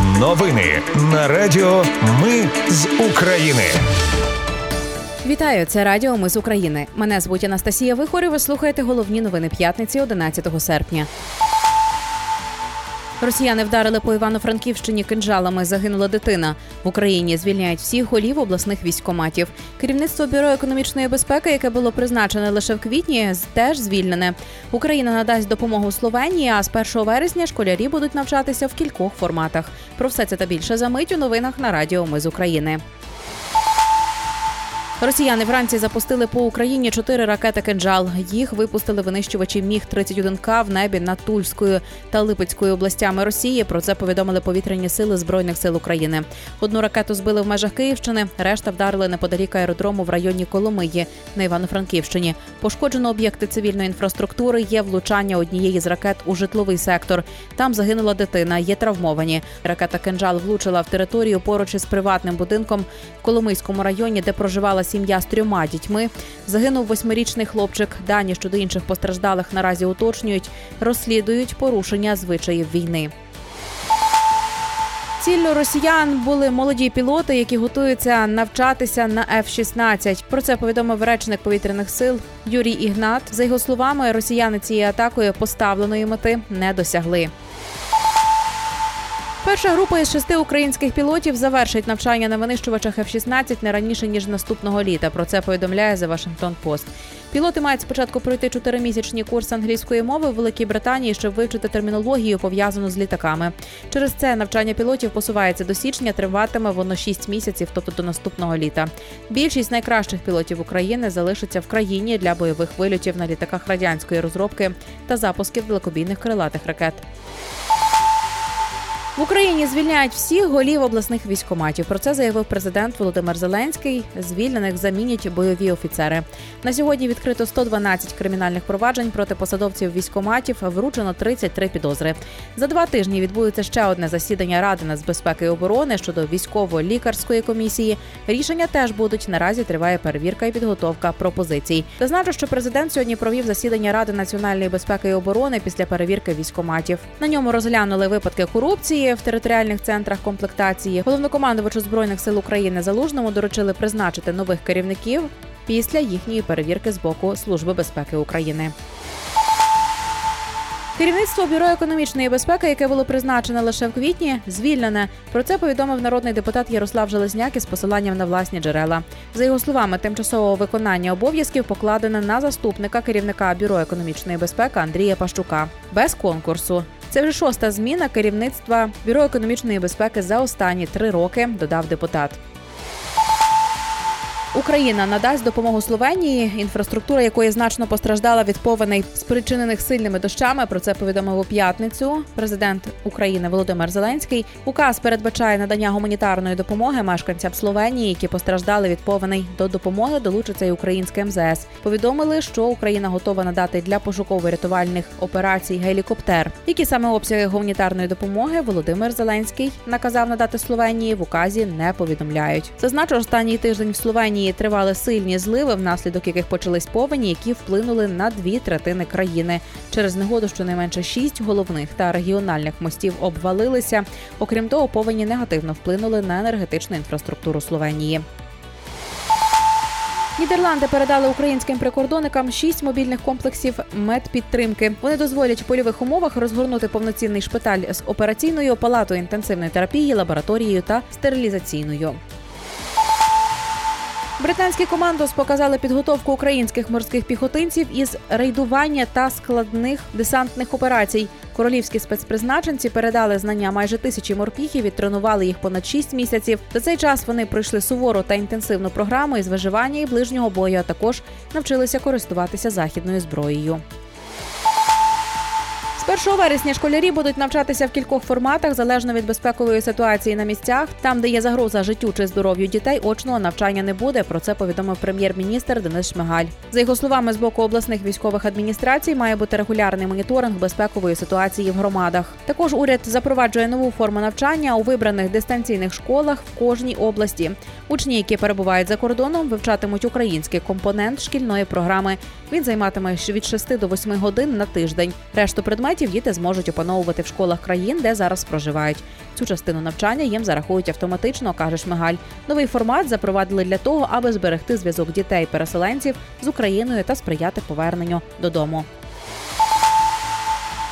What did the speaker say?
Новини на Радіо Ми з України. Вітаю, це Радіо Ми з України. Мене звуть Анастасія Вихор і Ви слухаєте головні новини п'ятниці 11 серпня. Росіяни вдарили по Івано-Франківщині кинджалами. Загинула дитина. В Україні звільняють всіх голів обласних військоматів. Керівництво бюро економічної безпеки, яке було призначене лише в квітні, теж звільнене. Україна надасть допомогу Словенії. А з 1 вересня школярі будуть навчатися в кількох форматах. Про все це та більше за мить у новинах на Радіо Ми з України. Росіяни вранці запустили по Україні чотири ракети «Кинджал». Їх випустили винищувачі міг 31 к в небі над Тульською та Липецькою областями Росії. Про це повідомили повітряні сили збройних сил України. Одну ракету збили в межах Київщини, решта вдарили неподалік аеродрому в районі Коломиї на Івано-Франківщині. Пошкоджено об'єкти цивільної інфраструктури. Є влучання однієї з ракет у житловий сектор. Там загинула дитина. Є травмовані. Ракета «Кинджал» влучила в територію поруч із приватним будинком в Коломийському районі, де проживала сім'я з трьома дітьми. Загинув восьмирічний хлопчик. Дані щодо інших постраждалих наразі уточнюють, розслідують порушення звичаїв війни. Ціллю росіян були молоді пілоти, які готуються навчатися на F-16. Про це повідомив речник повітряних сил Юрій Ігнат. За його словами, росіяни цією атакою поставленої мети не досягли. Перша група із шести українських пілотів завершить навчання на винищувачах F-16 не раніше ніж наступного літа. Про це повідомляє The Washington Post. Пілоти мають спочатку пройти чотиримісячні курси англійської мови в Великій Британії, щоб вивчити термінологію пов'язану з літаками. Через це навчання пілотів посувається до січня. Триватиме воно 6 місяців, тобто до наступного літа. Більшість найкращих пілотів України залишиться в країні для бойових вильотів на літаках радянської розробки та запусків далекобійних крилатих ракет. В Україні звільняють всіх голів обласних військоматів. Про це заявив президент Володимир Зеленський. Звільнених замінять бойові офіцери. На сьогодні відкрито 112 кримінальних проваджень проти посадовців військоматів. Вручено 33 підозри. За два тижні відбудеться ще одне засідання ради нацбезпеки і оборони щодо військово-лікарської комісії. Рішення теж будуть. Наразі триває перевірка і підготовка пропозицій. Зазначу, що президент сьогодні провів засідання ради національної безпеки і оборони після перевірки військоматів. На ньому розглянули випадки корупції в територіальних центрах комплектації. Головнокомандувачу збройних сил України залужному доручили призначити нових керівників після їхньої перевірки з боку Служби безпеки України. Керівництво бюро економічної безпеки, яке було призначене лише в квітні, звільнене. Про це повідомив народний депутат Ярослав Железняк із посиланням на власні джерела. За його словами, тимчасового виконання обов'язків покладене на заступника керівника бюро економічної безпеки Андрія Пащука без конкурсу. Це вже шоста зміна керівництва бюро економічної безпеки за останні три роки. Додав депутат. Україна надасть допомогу Словенії, інфраструктура якої значно постраждала від повеней, спричинених сильними дощами. Про це повідомив у п'ятницю. Президент України Володимир Зеленський указ передбачає надання гуманітарної допомоги мешканцям Словенії, які постраждали від повеней. До допомоги долучиться й українське МЗС. Повідомили, що Україна готова надати для пошуково-рятувальних операцій гелікоптер. Які саме обсяги гуманітарної допомоги Володимир Зеленський наказав надати Словенії в указі не повідомляють. Зазначу, останній тиждень в Словенії. Словенії тривали сильні зливи, внаслідок яких почались повені, які вплинули на дві третини країни. Через негоду щонайменше шість головних та регіональних мостів обвалилися. Окрім того, повені негативно вплинули на енергетичну інфраструктуру Словенії. Нідерланди передали українським прикордонникам шість мобільних комплексів медпідтримки. Вони дозволять в польових умовах розгорнути повноцінний шпиталь з операційною палатою інтенсивної терапії, лабораторією та стерилізаційною. Британські командос показали підготовку українських морських піхотинців із рейдування та складних десантних операцій. Королівські спецпризначенці передали знання майже тисячі морпіхів і тренували їх понад шість місяців. За цей час вони пройшли сувору та інтенсивну програму із виживання і ближнього бою. а Також навчилися користуватися західною зброєю. З 1 вересня школярі будуть навчатися в кількох форматах залежно від безпекової ситуації на місцях. Там, де є загроза життю чи здоров'ю дітей, очного навчання не буде. Про це повідомив прем'єр-міністр Денис Шмигаль. За його словами, з боку обласних військових адміністрацій має бути регулярний моніторинг безпекової ситуації в громадах. Також уряд запроваджує нову форму навчання у вибраних дистанційних школах в кожній області. Учні, які перебувають за кордоном, вивчатимуть український компонент шкільної програми. Він займатиме від 6 до 8 годин на тиждень. Решту предметів предметів діти зможуть опановувати в школах країн, де зараз проживають. Цю частину навчання їм зарахують автоматично, каже Шмигаль. Новий формат запровадили для того, аби зберегти зв'язок дітей-переселенців з Україною та сприяти поверненню додому.